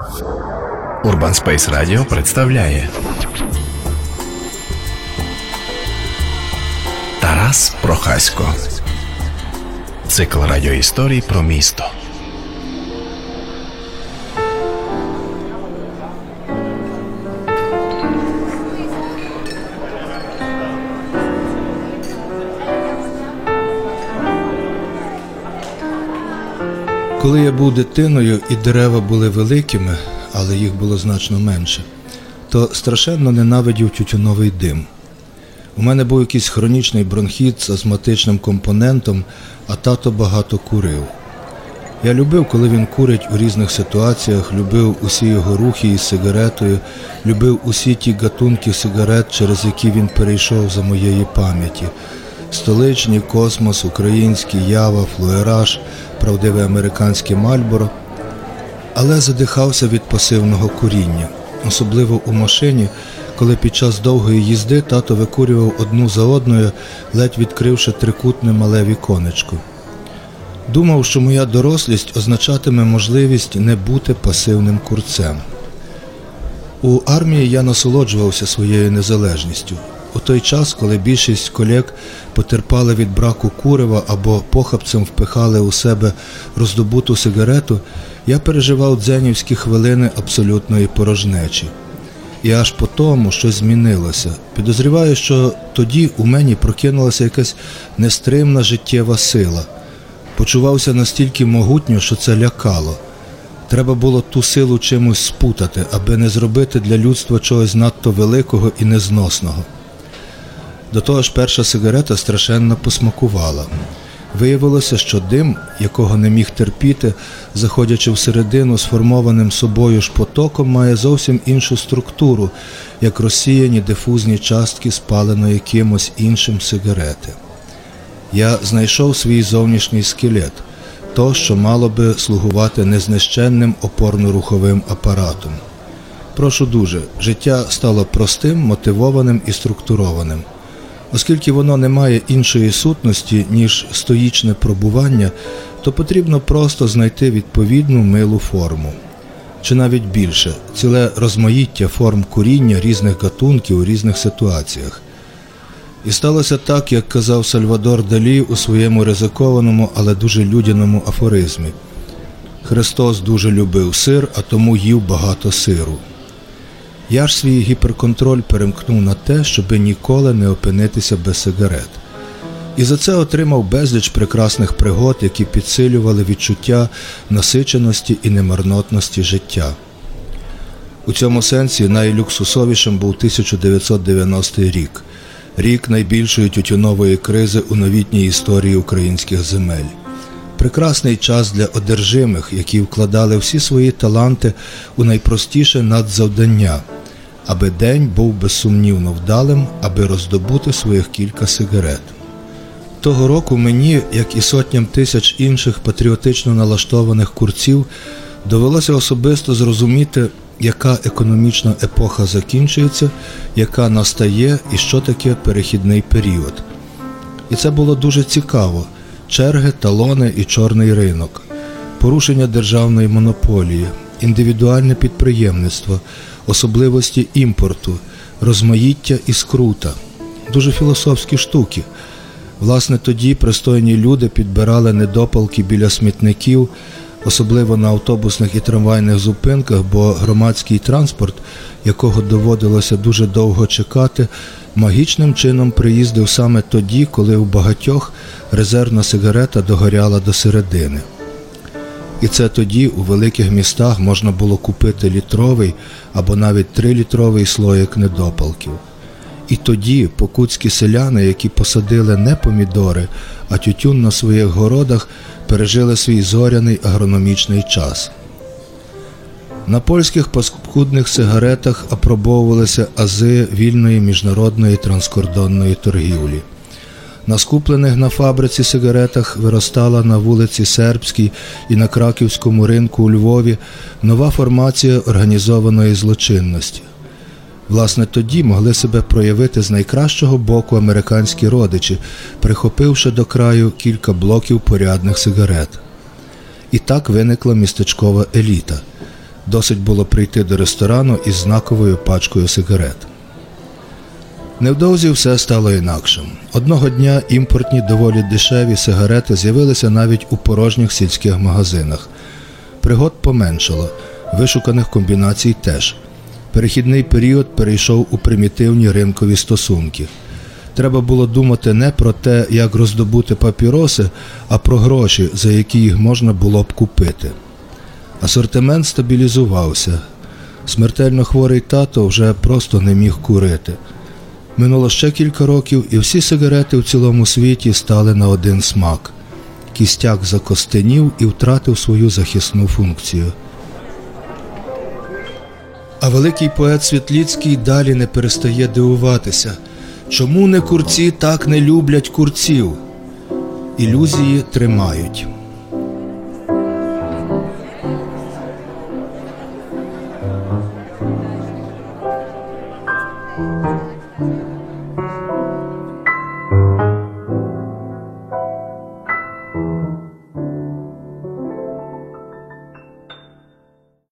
Urban Space Radio представляє Тарас Прохасько. Цикл радіоісторій про місто. Коли я був дитиною і дерева були великими, але їх було значно менше, то страшенно ненавидів тютюновий дим. У мене був якийсь хронічний бронхіт з астматичним компонентом, а тато багато курив. Я любив, коли він курить у різних ситуаціях, любив усі його рухи із сигаретою, любив усі ті гатунки сигарет, через які він перейшов за моєї пам'яті. Столичні, космос, український, ява, флуераж, правдиве американське мальборо, але задихався від пасивного куріння, особливо у машині, коли під час довгої їзди тато викурював одну за одною, ледь відкривши трикутне мале віконечко. Думав, що моя дорослість означатиме можливість не бути пасивним курцем. У армії я насолоджувався своєю незалежністю. У той час, коли більшість колег потерпали від браку курива або похапцем впихали у себе роздобуту сигарету, я переживав дзенівські хвилини абсолютної порожнечі. І аж по тому щось змінилося. Підозріваю, що тоді у мені прокинулася якась нестримна життєва сила. Почувався настільки могутньо, що це лякало. Треба було ту силу чимось спутати, аби не зробити для людства чогось надто великого і незносного. До того ж, перша сигарета страшенно посмакувала. Виявилося, що дим, якого не міг терпіти, заходячи всередину сформованим собою ж потоком, має зовсім іншу структуру, як розсіяні дифузні частки спаленої кимось іншим сигарети. Я знайшов свій зовнішній скелет, то, що мало би слугувати незнищенним опорно-руховим апаратом. Прошу дуже, життя стало простим, мотивованим і структурованим. Оскільки воно не має іншої сутності, ніж стоїчне пробування, то потрібно просто знайти відповідну милу форму. Чи навіть більше ціле розмаїття форм куріння різних гатунків у різних ситуаціях. І сталося так, як казав Сальвадор Далі у своєму ризикованому, але дуже людяному афоризмі. Христос дуже любив сир, а тому їв багато сиру. Я ж свій гіперконтроль перемкнув на те, щоби ніколи не опинитися без сигарет. І за це отримав безліч прекрасних пригод, які підсилювали відчуття насиченості і немарнотності життя. У цьому сенсі найлюксусовішим був 1990 рік, рік найбільшої тютюнової кризи у новітній історії українських земель. Прекрасний час для одержимих, які вкладали всі свої таланти у найпростіше надзавдання – аби день був безсумнівно вдалим, аби роздобути своїх кілька сигарет. Того року мені, як і сотням тисяч інших патріотично налаштованих курців, довелося особисто зрозуміти, яка економічна епоха закінчується, яка настає і що таке перехідний період. І це було дуже цікаво: черги, талони і чорний ринок, порушення державної монополії, індивідуальне підприємництво, особливості імпорту, розмаїття і скрута. Дуже філософські штуки. Власне, тоді пристойні люди підбирали недопалки біля смітників, особливо на автобусних і трамвайних зупинках, бо громадський транспорт, якого доводилося дуже довго чекати, магічним чином приїздив саме тоді, коли у багатьох резервна сигарета догоряла до середини. І це тоді у великих містах можна було купити літровий або навіть трилітровий слоїк недопалків. І тоді покутські селяни, які посадили не помідори, а тютюн на своїх городах, пережили свій зоряний агрономічний час. На польських паскудних сигаретах апробовувалися ази вільної міжнародної транскордонної торгівлі. На скуплених на фабриці сигаретах виростала на вулиці Сербській і на Краківському ринку у Львові нова формація організованої злочинності. Власне, тоді могли себе проявити з найкращого боку американські родичі, прихопивши до краю кілька блоків порядних сигарет. І так виникла містечкова еліта. Досить було прийти до ресторану із знаковою пачкою сигарет. Невдовзі все стало інакшим. Одного дня імпортні доволі дешеві сигарети з'явилися навіть у порожніх сільських магазинах. Пригод поменшало, вишуканих комбінацій теж. Перехідний період перейшов у примітивні ринкові стосунки. Треба було думати не про те, як роздобути папіроси, а про гроші, за які їх можна було б купити. Асортимент стабілізувався. Смертельно хворий тато вже просто не міг курити. Минуло ще кілька років, і всі сигарети в цілому світі стали на один смак. Кістяк закостенів і втратив свою захисну функцію. А великий поет Світліцький далі не перестає дивуватися, чому не курці так не люблять курців. Ілюзії тримають.